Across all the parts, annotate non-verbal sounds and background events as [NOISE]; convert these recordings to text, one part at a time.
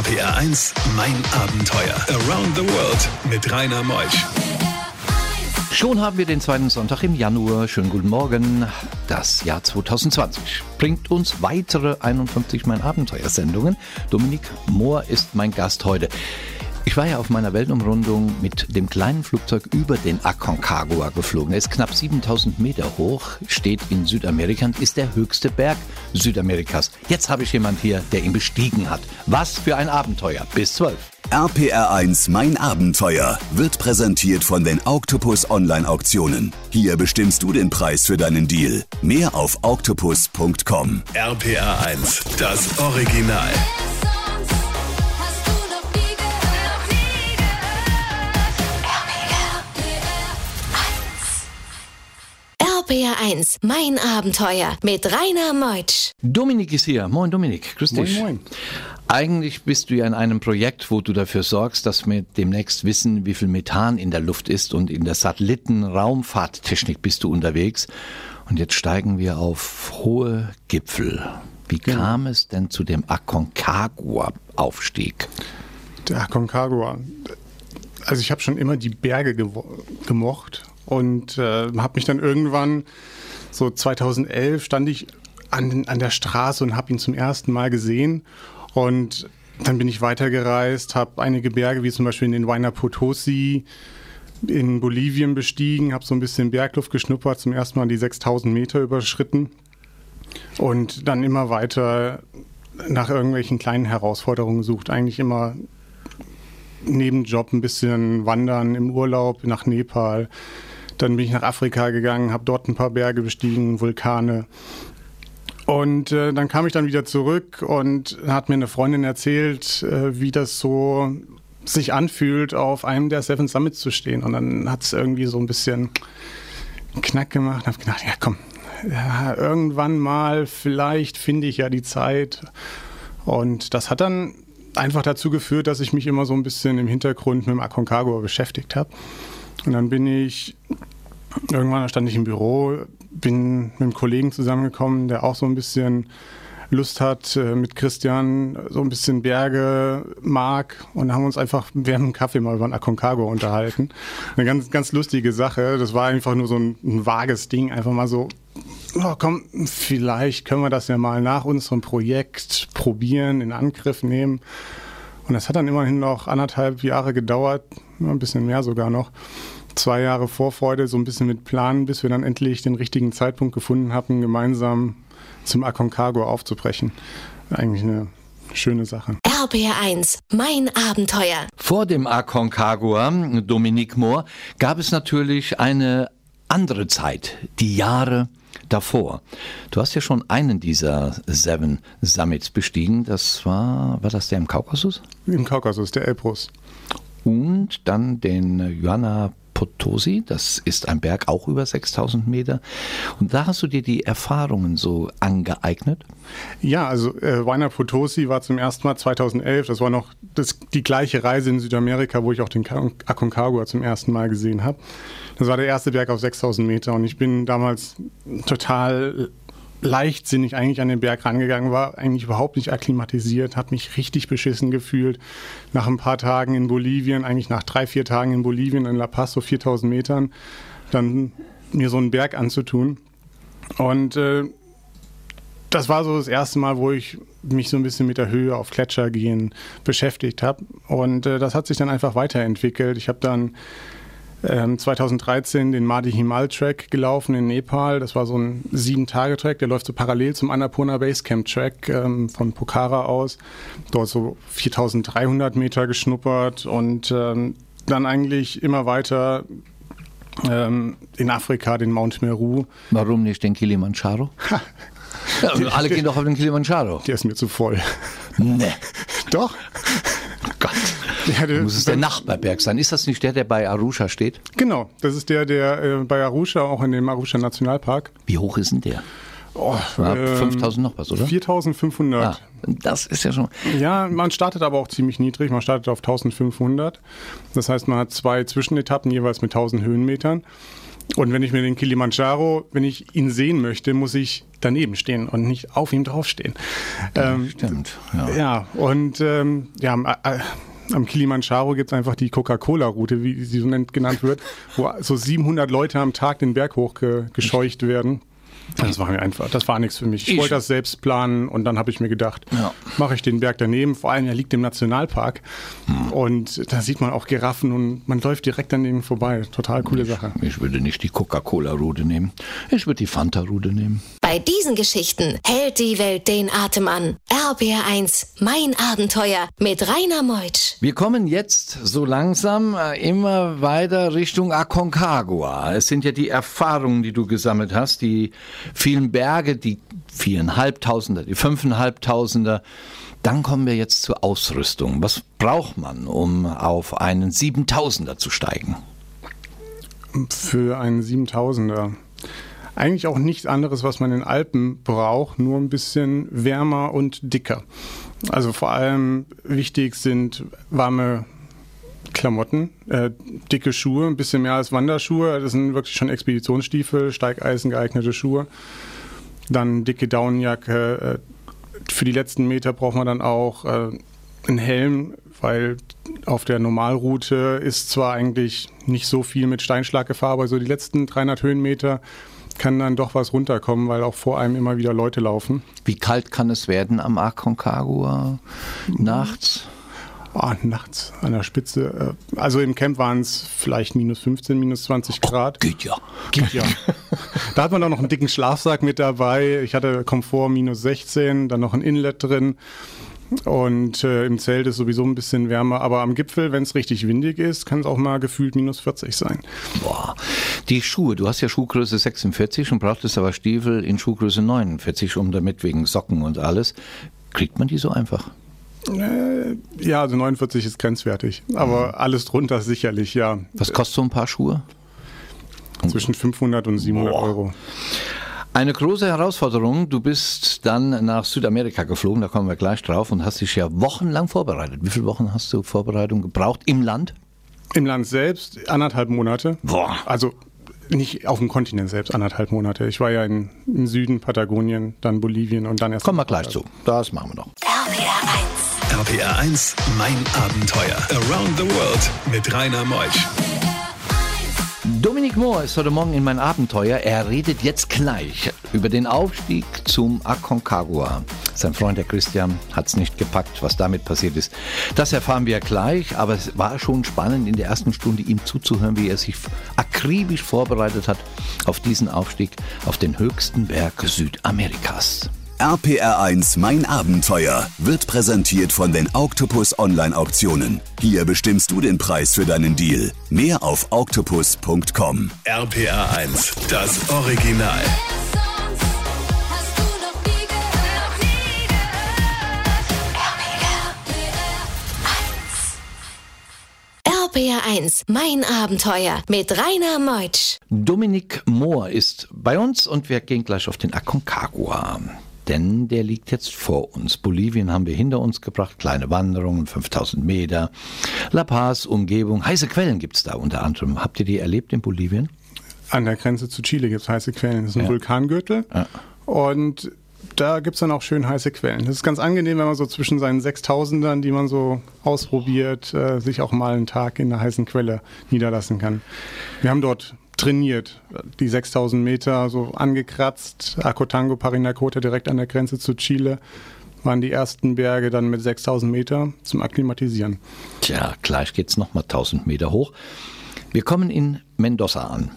RPR 1, mein Abenteuer. Around the World mit Rainer Meusch. Schon haben wir den zweiten Sonntag im Januar. Schönen guten Morgen. Das Jahr 2020 bringt uns weitere 51 Mein Abenteuer-Sendungen. Dominik Mohr ist mein Gast heute. Ich war ja auf meiner Weltumrundung mit dem kleinen Flugzeug über den Aconcagua geflogen. Er ist knapp 7000 Meter hoch, steht in Südamerika und ist der höchste Berg Südamerikas. Jetzt habe ich jemand hier, der ihn bestiegen hat. Was für ein Abenteuer. Bis 12. RPR1 Mein Abenteuer wird präsentiert von den Octopus Online Auktionen. Hier bestimmst du den Preis für deinen Deal. Mehr auf octopus.com. RPR1, das Original. RPR1, mein Abenteuer mit Rainer Meutsch. Dominik ist hier. Moin Dominik, grüß dich. Moin, moin. Eigentlich bist du ja in einem Projekt, wo du dafür sorgst, dass wir demnächst wissen, wie viel Methan in der Luft ist und in der Satellitenraumfahrttechnik bist du unterwegs. Und jetzt steigen wir auf hohe Gipfel. Wie Genau. kam es denn zu dem Aconcagua-Aufstieg? Der Aconcagua. Also ich habe schon immer die Berge gemocht und äh, habe mich dann irgendwann, so 2011, stand ich an, an der Straße und habe ihn zum ersten Mal gesehen. Und dann bin ich weitergereist, habe einige Berge, wie zum Beispiel in den Huayna Potosi in Bolivien bestiegen, habe so ein bisschen Bergluft geschnuppert, zum ersten Mal die 6000 Meter überschritten und dann immer weiter nach irgendwelchen kleinen Herausforderungen gesucht. Eigentlich immer Nebenjob ein bisschen wandern im Urlaub nach Nepal. Dann bin ich nach Afrika gegangen, habe dort ein paar Berge bestiegen, Vulkane. Und äh, dann kam ich dann wieder zurück und hat mir eine Freundin erzählt, äh, wie das so sich anfühlt, auf einem der Seven Summits zu stehen. Und dann hat es irgendwie so ein bisschen Knack gemacht. Habe gedacht, ja komm, ja, irgendwann mal, vielleicht finde ich ja die Zeit. Und das hat dann einfach dazu geführt, dass ich mich immer so ein bisschen im Hintergrund mit dem Aconcagua beschäftigt habe. Und dann bin ich, irgendwann stand ich im Büro, bin mit einem Kollegen zusammengekommen, der auch so ein bisschen Lust hat, äh, mit Christian so ein bisschen Berge mag und haben uns einfach während dem Kaffee mal über den Aconcagua unterhalten. Eine ganz, ganz lustige Sache. Das war einfach nur so ein, ein vages Ding, einfach mal so, oh, komm, vielleicht können wir das ja mal nach unserem Projekt probieren, in Angriff nehmen. Und das hat dann immerhin noch anderthalb Jahre gedauert, ein bisschen mehr sogar noch. Zwei Jahre Vorfreude, so ein bisschen mit Planen, bis wir dann endlich den richtigen Zeitpunkt gefunden hatten, gemeinsam zum Aconcagua aufzubrechen. Eigentlich eine schöne Sache. RPR1, mein Abenteuer. Vor dem Aconcagua, Dominik Mohr, gab es natürlich eine andere Zeit, die Jahre davor. Du hast ja schon einen dieser Seven Summits bestiegen. Das war, war das der im Kaukasus? Im Kaukasus, der Elbrus. Und dann den Joanna Potosi, das ist ein Berg auch über 6000 Meter. Und da hast du dir die Erfahrungen so angeeignet? Ja, also äh, Huayna Potosi war zum ersten Mal 2011. Das war noch das, die gleiche Reise in Südamerika, wo ich auch den Aconcagua zum ersten Mal gesehen habe. Das war der erste Berg auf 6000 Meter und ich bin damals total leichtsinnig eigentlich an den Berg rangegangen, war eigentlich überhaupt nicht akklimatisiert, habe mich richtig beschissen gefühlt. Nach ein paar Tagen in Bolivien, eigentlich nach drei, vier Tagen in Bolivien, in La Paz, so 4000 Metern, dann mir so einen Berg anzutun. Und äh, das war so das erste Mal, wo ich mich so ein bisschen mit der Höhe auf Gletschergehen beschäftigt habe. Und äh, das hat sich dann einfach weiterentwickelt. Ich habe dann ähm, 2013 den Madhi Himal Track gelaufen in Nepal. Das war so ein Sieben-Tage-Track, der läuft so parallel zum Annapurna Basecamp Track ähm, von Pokhara aus. Dort so 4300 Meter geschnuppert und ähm, dann eigentlich immer weiter ähm, in Afrika den Mount Meru. Warum nicht den Kilimanjaro? ja, alle gehen doch auf den Kilimanjaro. Der ist mir zu voll. Nee. Doch. Gott. Ja, der- Muss es der Nachbarberg sein? Ist das nicht der, der bei Arusha steht? Genau, das ist der, der äh, bei Arusha, auch in dem Arusha Nationalpark. Wie hoch ist denn der? Oh, Ja, ähm, 5000 noch was, oder? 4500. Ah, das ist ja schon. Ja, man startet aber auch ziemlich niedrig. Man startet auf 1500. Das heißt, man hat zwei Zwischenetappen jeweils mit 1000 Höhenmetern. Und wenn ich mir den Kilimanjaro, wenn ich ihn sehen möchte, muss ich daneben stehen und nicht auf ihm draufstehen. Ja, ähm, stimmt. Ja, ja und ähm, ja, am, Kilimanjaro gibt es einfach die Coca-Cola-Route, wie sie so genannt wird, [LAUGHS] wo so 700 Leute am Tag den Berg hochgescheucht werden. Das war mir einfach, das war nichts für mich. Ich, ich wollte das selbst planen und dann habe ich mir gedacht, ja. mache ich den Berg daneben. Vor allem, er liegt im Nationalpark hm. und da sieht man auch Giraffen und man läuft direkt an denen vorbei. Total coole ich, Sache. Ich würde nicht die Coca-Cola-Route nehmen. Ich würde die Fanta-Route nehmen. Bei diesen Geschichten hält die Welt den Atem an. RBR1, mein Abenteuer mit Rainer Meutsch. Wir kommen jetzt so langsam äh, immer weiter Richtung Aconcagua. Es sind ja die Erfahrungen, die du gesammelt hast, die vielen Berge, die viereinhalbtausender, die fünfeinhalbtausender. Dann kommen wir jetzt zur Ausrüstung. Was braucht man, um auf einen 7000er zu steigen? Für einen 7000er eigentlich auch nichts anderes, was man in Alpen braucht, nur ein bisschen wärmer und dicker. Also vor allem wichtig sind warme Klamotten, äh, dicke Schuhe, ein bisschen mehr als Wanderschuhe. Das sind wirklich schon Expeditionsstiefel, Steigeisen geeignete Schuhe. Dann dicke Daunenjacke. Äh, für die letzten Meter braucht man dann auch äh, einen Helm, weil auf der Normalroute ist zwar eigentlich nicht so viel mit Steinschlaggefahr, aber so die letzten 300 Höhenmeter kann dann doch was runterkommen, weil auch vor einem immer wieder Leute laufen. Wie kalt kann es werden am Aconcagua nachts? Oh, nachts an der Spitze. Äh, also im Camp waren es vielleicht minus 15, minus 20 Grad. Oh, geht ja. Geht ja. [LAUGHS] da hat man auch noch einen dicken Schlafsack mit dabei. Ich hatte Komfort minus 16, dann noch ein Inlet drin. Und äh, im Zelt ist sowieso ein bisschen wärmer, aber am Gipfel, wenn es richtig windig ist, kann es auch mal gefühlt minus 40 sein. Boah. Die Schuhe, du hast ja Schuhgröße 46 und brauchtest aber Stiefel in Schuhgröße 49, um damit wegen Socken und alles. Kriegt man die so einfach? Äh, ja, also 49 ist grenzwertig, aber mhm. alles drunter sicherlich, ja. Was kostet so ein paar Schuhe? Zwischen 500 und 700 Boah. Euro. Eine große Herausforderung. Du bist dann nach Südamerika geflogen, da kommen wir gleich drauf, und hast dich ja wochenlang vorbereitet. Wie viele Wochen hast du Vorbereitung gebraucht im Land? Im Land selbst anderthalb Monate. Boah. Also nicht auf dem Kontinent selbst, anderthalb Monate. Ich war ja in, im Süden, Patagonien, dann Bolivien und dann erst. Kommen wir gleich zu. Das machen wir noch. RPR 1. RPR 1, mein Abenteuer. Around the World mit Rainer Meusch. Dominik Mohr ist heute Morgen in mein Abenteuer. Er redet jetzt gleich über den Aufstieg zum Aconcagua. Sein Freund der Christian hat es nicht gepackt, was damit passiert ist. Das erfahren wir gleich, aber es war schon spannend in der ersten Stunde ihm zuzuhören, wie er sich akribisch vorbereitet hat auf diesen Aufstieg auf den höchsten Berg Südamerikas. RPR1 Mein Abenteuer wird präsentiert von den Octopus Online Auktionen. Hier bestimmst du den Preis für deinen Deal. Mehr auf octopus.com. RPR1, das Original. RPR1, mein Abenteuer mit Rainer Meutsch. Dominik Mohr ist bei uns und wir gehen gleich auf den Aconcagua denn der liegt jetzt vor uns. Bolivien haben wir hinter uns gebracht, kleine Wanderungen, 5000 Meter. La Paz, Umgebung, heiße Quellen gibt es da unter anderem. Habt ihr die erlebt in Bolivien? An der Grenze zu Chile gibt es heiße Quellen. Das ist ein ja. Vulkangürtel. Ja. Und da gibt es dann auch schön heiße Quellen. Das ist ganz angenehm, wenn man so zwischen seinen 6000ern, die man so ausprobiert, äh, sich auch mal einen Tag in einer heißen Quelle niederlassen kann. Wir haben dort trainiert. Die 6000 Meter so angekratzt. Acotango, Parinacota direkt an der Grenze zu Chile waren die ersten Berge dann mit 6000 Meter zum Akklimatisieren. Tja, gleich geht es nochmal 1000 Meter hoch. Wir kommen in Mendoza an,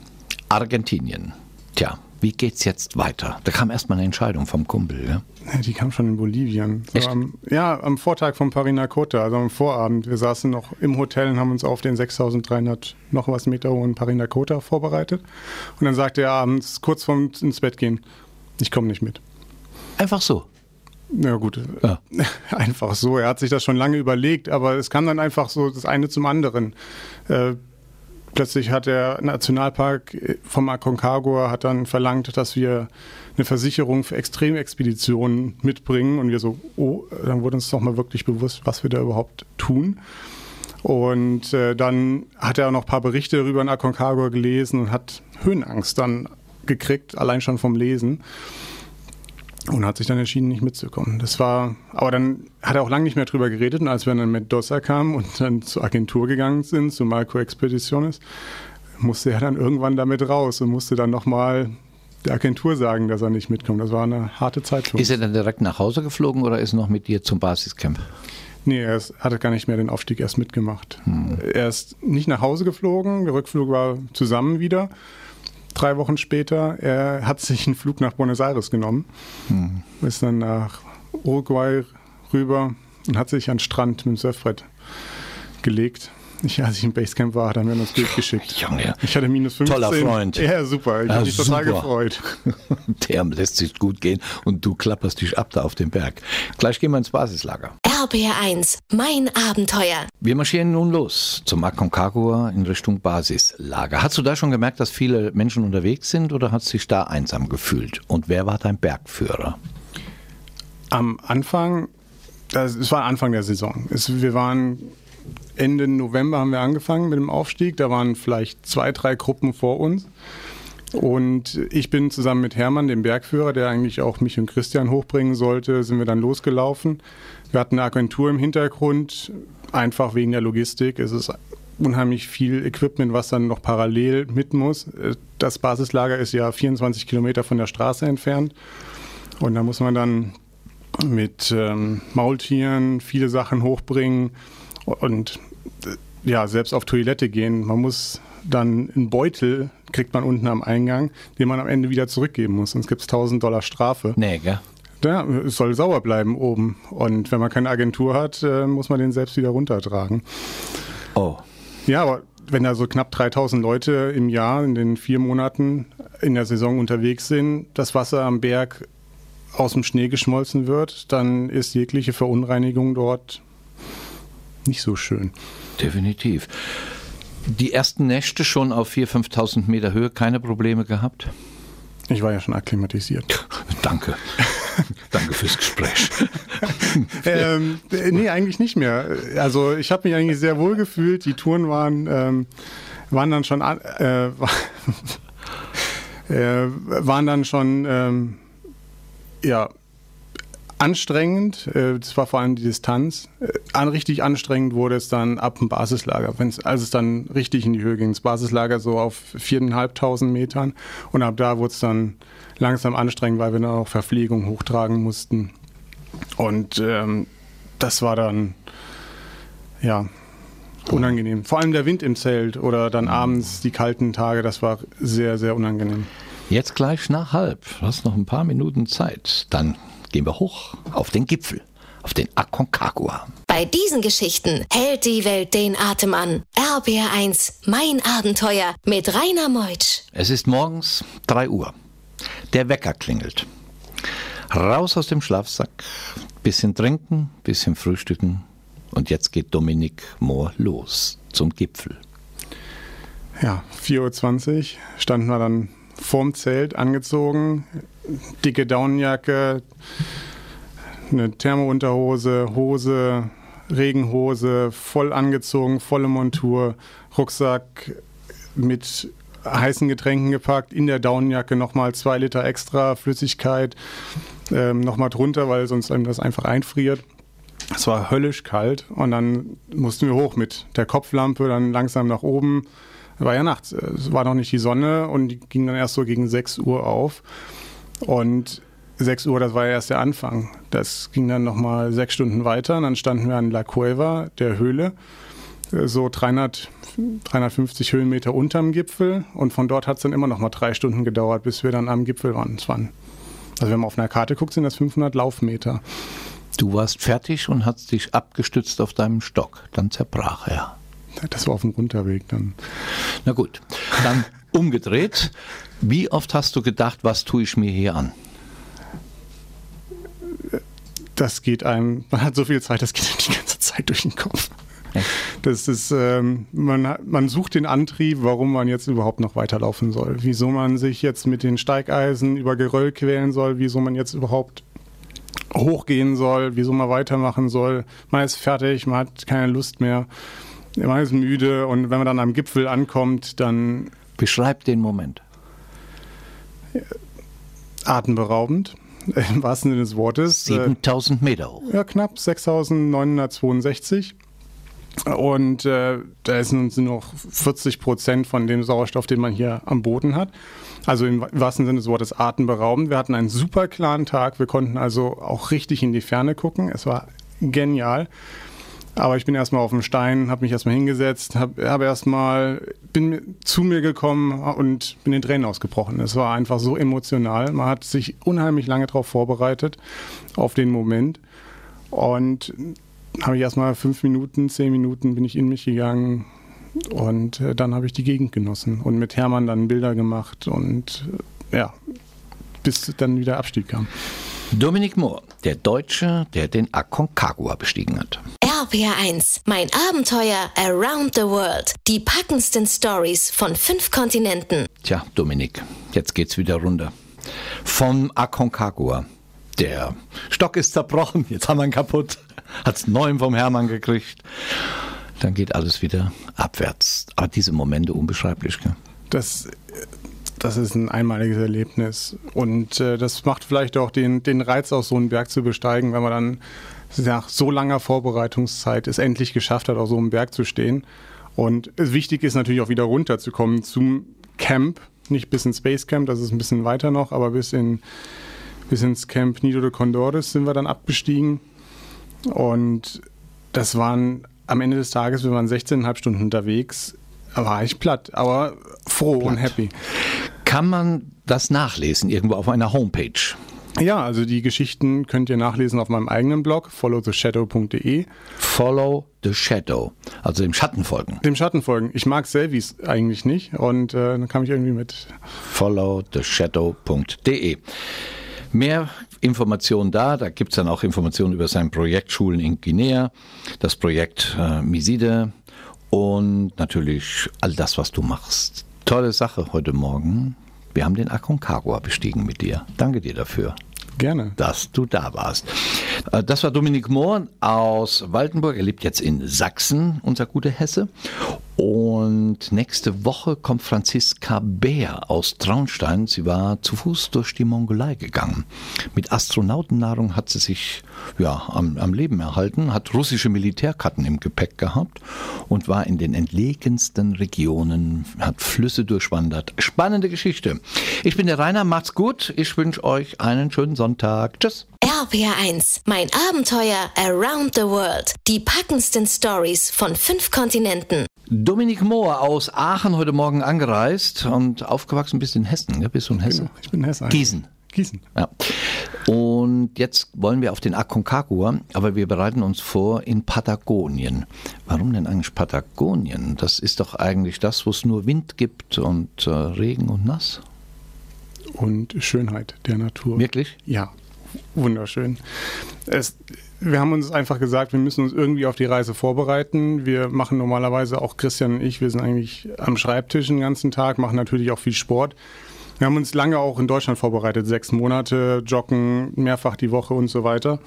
Argentinien. Tja, wie geht's jetzt weiter? Da kam erstmal eine Entscheidung vom Kumpel, ja? ja die kam schon in Bolivien. So am, ja, am Vortag von Parinacota, also am Vorabend. Wir saßen noch im Hotel und haben uns auf den 6300 noch was Meter hohen Parinacota vorbereitet. Und dann sagte er abends, kurz vorm ins Bett gehen, ich komme nicht mit. Einfach so? Ja gut, ja. [LAUGHS] einfach so. Er hat sich das schon lange überlegt, aber es kam dann einfach so das eine zum anderen. Äh, Plötzlich hat der Nationalpark äh, vom Aconcagua hat dann verlangt, dass wir eine Versicherung für Extremexpeditionen mitbringen und wir so, oh, dann wurde uns doch mal wirklich bewusst, was wir da überhaupt tun. Und äh, dann hat er auch noch ein paar Berichte über den Aconcagua gelesen und hat Höhenangst dann gekriegt, allein schon vom Lesen. Und hat sich dann entschieden, nicht mitzukommen. Das war, aber dann hat er auch lange nicht mehr drüber geredet. Und als wir dann mit Dossa kamen und dann zur Agentur gegangen sind, zu Marco Expeditiones, musste er dann irgendwann damit raus und musste dann nochmal der Agentur sagen, dass er nicht mitkommt. Das war eine harte Zeit für uns. Ist er dann direkt nach Hause geflogen oder ist er noch mit dir zum Basiscamp? Nee, er ist, hatte gar nicht mehr den Aufstieg erst mitgemacht. Hm. Er ist nicht nach Hause geflogen, der Rückflug war zusammen wieder. Drei Wochen später, er hat sich einen Flug nach Buenos Aires genommen, hm. ist dann nach Uruguay rüber und hat sich an den Strand mit dem Surfbrett gelegt ich, als ich im Basecamp war, hat er mir das Bild geschickt. Junge. Ich hatte minus 15. Toller Freund. Ja, super. Ich ja, habe mich total gefreut. [LAUGHS] Der lässt sich gut gehen und du klapperst dich ab da auf den Berg. Gleich gehen wir ins Basislager. RBR1, mein Abenteuer. Wir marschieren nun los zum Aconcagua in Richtung Basislager. Hast du da schon gemerkt, dass viele Menschen unterwegs sind oder hast du dich da einsam gefühlt? Und wer war dein Bergführer? Am Anfang, es war Anfang der Saison. Es, wir waren Ende November haben wir angefangen mit dem Aufstieg. Da waren vielleicht zwei, drei Gruppen vor uns. Und ich bin zusammen mit Hermann, dem Bergführer, der eigentlich auch mich und Christian hochbringen sollte, sind wir dann losgelaufen. Wir hatten eine Agentur im Hintergrund, einfach wegen der Logistik. Es ist unheimlich viel Equipment, was dann noch parallel mit muss. Das Basislager ist ja 24 Kilometer von der Straße entfernt. Und da muss man dann mit ähm, Maultieren viele Sachen hochbringen und ja, selbst auf Toilette gehen. Man muss dann einen Beutel, kriegt man unten am Eingang, den man am Ende wieder zurückgeben muss. Sonst gibt es 1000 Dollar Strafe. Nee, gell? Ja, es soll sauer bleiben oben. Und wenn man keine Agentur hat, äh, muss man den selbst wieder runtertragen. Oh. Ja, aber wenn da so knapp 3000 Leute im Jahr in den vier Monaten in der Saison unterwegs sind, das Wasser am Berg aus dem Schnee geschmolzen wird, dann ist jegliche Verunreinigung dort nicht so schön. Definitiv. Die ersten Nächte schon auf 4.000, 5.000 Meter Höhe, keine Probleme gehabt? Ich war ja schon akklimatisiert. [LAUGHS] Danke. [LAUGHS] Danke fürs Gespräch. [LAUGHS] ähm, nee, eigentlich nicht mehr. Also ich habe mich eigentlich sehr wohl gefühlt. Die Touren waren, ähm, waren dann schon äh, [LAUGHS] äh, waren dann schon ähm, ja anstrengend. Äh, das war vor allem die Distanz. Äh, richtig anstrengend wurde es dann ab dem Basislager, wenn's, als es dann richtig in die Höhe ging. Das Basislager so auf 4.500 Metern. Und ab da wurde es dann langsam anstrengend, weil wir dann auch Verpflegung hochtragen mussten. Und ähm, das war dann, ja, unangenehm. Vor allem der Wind im Zelt oder dann abends die kalten Tage, das war sehr, sehr unangenehm. Jetzt gleich nach halb. Du hast noch ein paar Minuten Zeit. Dann gehen wir hoch auf den Gipfel, auf den Aconcagua. Bei diesen Geschichten hält die Welt den Atem an. RBR1, mein Abenteuer mit Rainer Meutsch. Es ist morgens 3 Uhr. Der Wecker klingelt. Raus aus dem Schlafsack, bisschen trinken, bisschen frühstücken. Und jetzt geht Dominik Mohr los zum Gipfel. Ja, 4.20 Uhr standen wir dann vorm Zelt angezogen, dicke Daunenjacke, eine Thermounterhose, Hose, Regenhose, voll angezogen, volle Montur, Rucksack mit heißen Getränken gepackt, in der Daunenjacke nochmal zwei Liter extra Flüssigkeit, ähm, nochmal drunter, weil sonst einem das einfach einfriert. Es war höllisch kalt und dann mussten wir hoch mit der Kopflampe, dann langsam nach oben. War ja nachts, es war noch nicht die Sonne und die ging dann erst so gegen 6 Uhr auf. Und 6 Uhr, das war ja erst der Anfang. Das ging dann nochmal sechs Stunden weiter. Und dann standen wir an La Cueva, der Höhle, so 300, 350 Höhenmeter unterm Gipfel. Und von dort hat es dann immer noch mal drei Stunden gedauert, bis wir dann am Gipfel waren. Das waren also wenn man auf einer Karte guckt, sind das 500 Laufmeter. Du warst fertig und hast dich abgestützt auf deinem Stock. Dann zerbrach er. Das war auf dem Runterweg dann. Na gut, dann umgedreht. Wie oft hast du gedacht, was tue ich mir hier an? Das geht einem, man hat so viel Zeit, das geht die ganze Zeit durch den Kopf. Das ist, ähm, man, man sucht den Antrieb, warum man jetzt überhaupt noch weiterlaufen soll. Wieso man sich jetzt mit den Steigeisen über Geröll quälen soll, wieso man jetzt überhaupt hochgehen soll, wieso man weitermachen soll. Man ist fertig, man hat keine Lust mehr, man ist müde und wenn man dann am Gipfel ankommt, dann Beschreib den Moment. atemberaubend, [LAUGHS] im wahrsten Sinne des Wortes. 7000 Meter hoch. Ja, knapp 6962. Und äh, da sind noch 40 Prozent von dem Sauerstoff, den man hier am Boden hat. Also im wahrsten Sinne des Wortes atemberaubend. Wir hatten einen super klaren Tag. Wir konnten also auch richtig in die Ferne gucken. Es war genial. Aber ich bin erstmal auf dem Stein, habe mich erstmal hingesetzt, habe hab erstmal, bin zu mir gekommen und bin in Tränen ausgebrochen. Es war einfach so emotional. Man hat sich unheimlich lange darauf vorbereitet, auf den Moment. Und habe ich erstmal fünf Minuten, zehn Minuten bin ich in mich gegangen und äh, dann habe ich die Gegend genossen und mit Hermann dann Bilder gemacht und äh, ja, bis dann wieder Abstieg kam. Dominik Mohr, der Deutsche, der den Aconcagua bestiegen hat. RPR1, mein Abenteuer Around the World. Die packendsten Stories von fünf Kontinenten. Tja, Dominik, jetzt geht's wieder runter. Vom Aconcagua. Der Stock ist zerbrochen, jetzt haben wir ihn kaputt. Hat's neuen vom Hermann gekriegt. Dann geht alles wieder abwärts. Aber diese Momente unbeschreiblich, gell? Das das ist ein einmaliges Erlebnis. Und äh, das macht vielleicht auch den, den Reiz aus, so einen Berg zu besteigen, wenn man dann nach so langer Vorbereitungszeit es endlich geschafft hat, auf so einem Berg zu stehen. Und wichtig ist natürlich auch wieder runterzukommen zum Camp, nicht bis ins Space Camp, das ist ein bisschen weiter noch, aber bis, in, bis ins Camp Nido de Condores sind wir dann abgestiegen. Und das waren am Ende des Tages, wir waren 16,5 Stunden unterwegs, war ich platt, aber froh platt. und happy. Kann man das nachlesen irgendwo auf einer Homepage? Ja, also die Geschichten könnt ihr nachlesen auf meinem eigenen Blog, followtheshadow.de. Follow the Shadow, also dem Schatten folgen. Dem Schatten folgen. Ich mag Selfies eigentlich nicht und äh, dann kam ich irgendwie mit. followtheshadow.de. Mehr Informationen da, da gibt es dann auch Informationen über sein Projekt Schulen in Guinea, das Projekt äh, Miside und natürlich all das, was du machst. Tolle Sache heute Morgen. Wir haben den Aconcagua bestiegen mit dir. Danke dir dafür. Gerne. Dass du da warst. Äh, das war Dominik Mohr aus Waldenburg. Er lebt jetzt in Sachsen, unser guter Hesse. Und nächste Woche kommt Franziska Bär aus Traunstein. Sie war zu Fuß durch die Mongolei gegangen. Mit Astronautennahrung hat sie sich ja, am, am Leben erhalten, hat russische Militärkarten im Gepäck gehabt und war in den entlegensten Regionen, hat Flüsse durchwandert. Spannende Geschichte. Ich bin der Rainer, macht's gut. Ich wünsche euch einen schönen Sonntag. Tschüss. RPR1, mein Abenteuer Around the World. Die packendsten Stories von fünf Kontinenten. Dominik Mohr aus Aachen heute Morgen angereist und aufgewachsen bist in Hessen. Ja, bist du in Hessen? Genau, ich bin in Hessen. Gießen. Gießen. Ja. Und jetzt wollen wir auf den Aconcagua, aber wir bereiten uns vor in Patagonien. Warum denn eigentlich Patagonien? Das ist doch eigentlich das, wo es nur Wind gibt und äh, Regen und nass. Und Schönheit der Natur. Wirklich? Ja, wunderschön. Es, wir haben uns einfach gesagt, wir müssen uns irgendwie auf die Reise vorbereiten. Wir machen normalerweise auch Christian und ich, wir sind eigentlich am Schreibtisch den ganzen Tag, machen natürlich auch viel Sport. Wir haben uns lange auch in Deutschland vorbereitet, sechs Monate, joggen mehrfach die Woche und so weiter.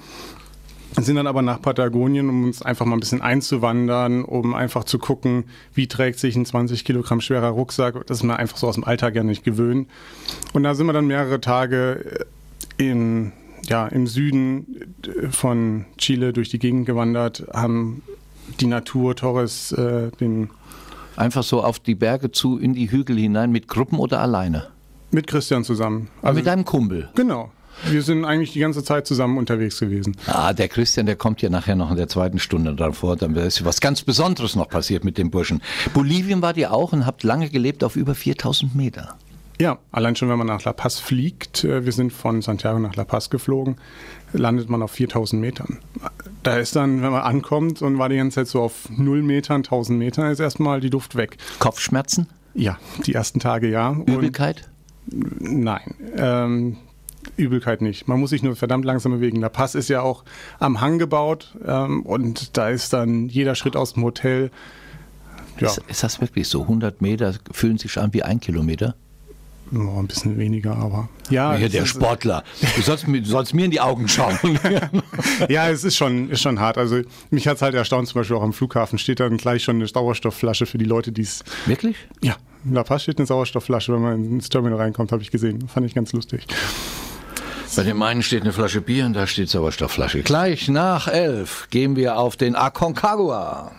Sind dann aber nach Patagonien, um uns einfach mal ein bisschen einzuwandern, um einfach zu gucken, wie trägt sich ein 20 Kilogramm schwerer Rucksack. Das ist mir einfach so aus dem Alltag ja nicht gewöhnt. Und da sind wir dann mehrere Tage in ja, im Süden äh, von Chile durch die Gegend gewandert, haben die Natur, Torres, äh, den. Einfach so auf die Berge zu, in die Hügel hinein, mit Gruppen oder alleine? Mit Christian zusammen. Also, mit deinem Kumpel? Genau. Wir sind eigentlich die ganze Zeit zusammen unterwegs gewesen. Ah, der Christian, der kommt ja nachher noch in der zweiten Stunde davor. Dann ist was ganz Besonderes noch passiert mit dem Burschen. Bolivien war ihr auch und habt lange gelebt auf über 4000 Meter. Ja, allein schon, wenn man nach La Paz fliegt, äh, wir sind von Santiago nach La Paz geflogen, landet man auf 4000 Metern. Da ist dann, wenn man ankommt und war die ganze Zeit so auf 0 Metern, 1000 Metern, ist erstmal die Luft weg. Kopfschmerzen? Ja, die ersten Tage ja. Übelkeit? Und, nein. Ähm, Übelkeit nicht. Man muss sich nur verdammt langsam bewegen. Der Pass ist ja auch am Hang gebaut ähm, und da ist dann jeder Schritt aus dem Hotel. Ja. Ist, ist das wirklich so? 100 Meter fühlen sich an wie ein Kilometer? Oh, ein bisschen weniger, aber ja. Hier der Sportler. Du sollst, du sollst, mir in die Augen schauen. [LAUGHS] ja, es ist schon, ist schon hart. Also mich hat es halt erstaunt, zum Beispiel auch am Flughafen steht dann gleich schon eine Sauerstoffflasche für die Leute, die es. Wirklich? Ja, In La Paz steht eine Sauerstoffflasche, wenn man ins Terminal reinkommt, habe ich gesehen. Fand ich ganz lustig. Bei dem einen steht eine Flasche Bier und da steht Sauerstoffflasche. Gleich nach elf gehen wir auf den Aconcagua.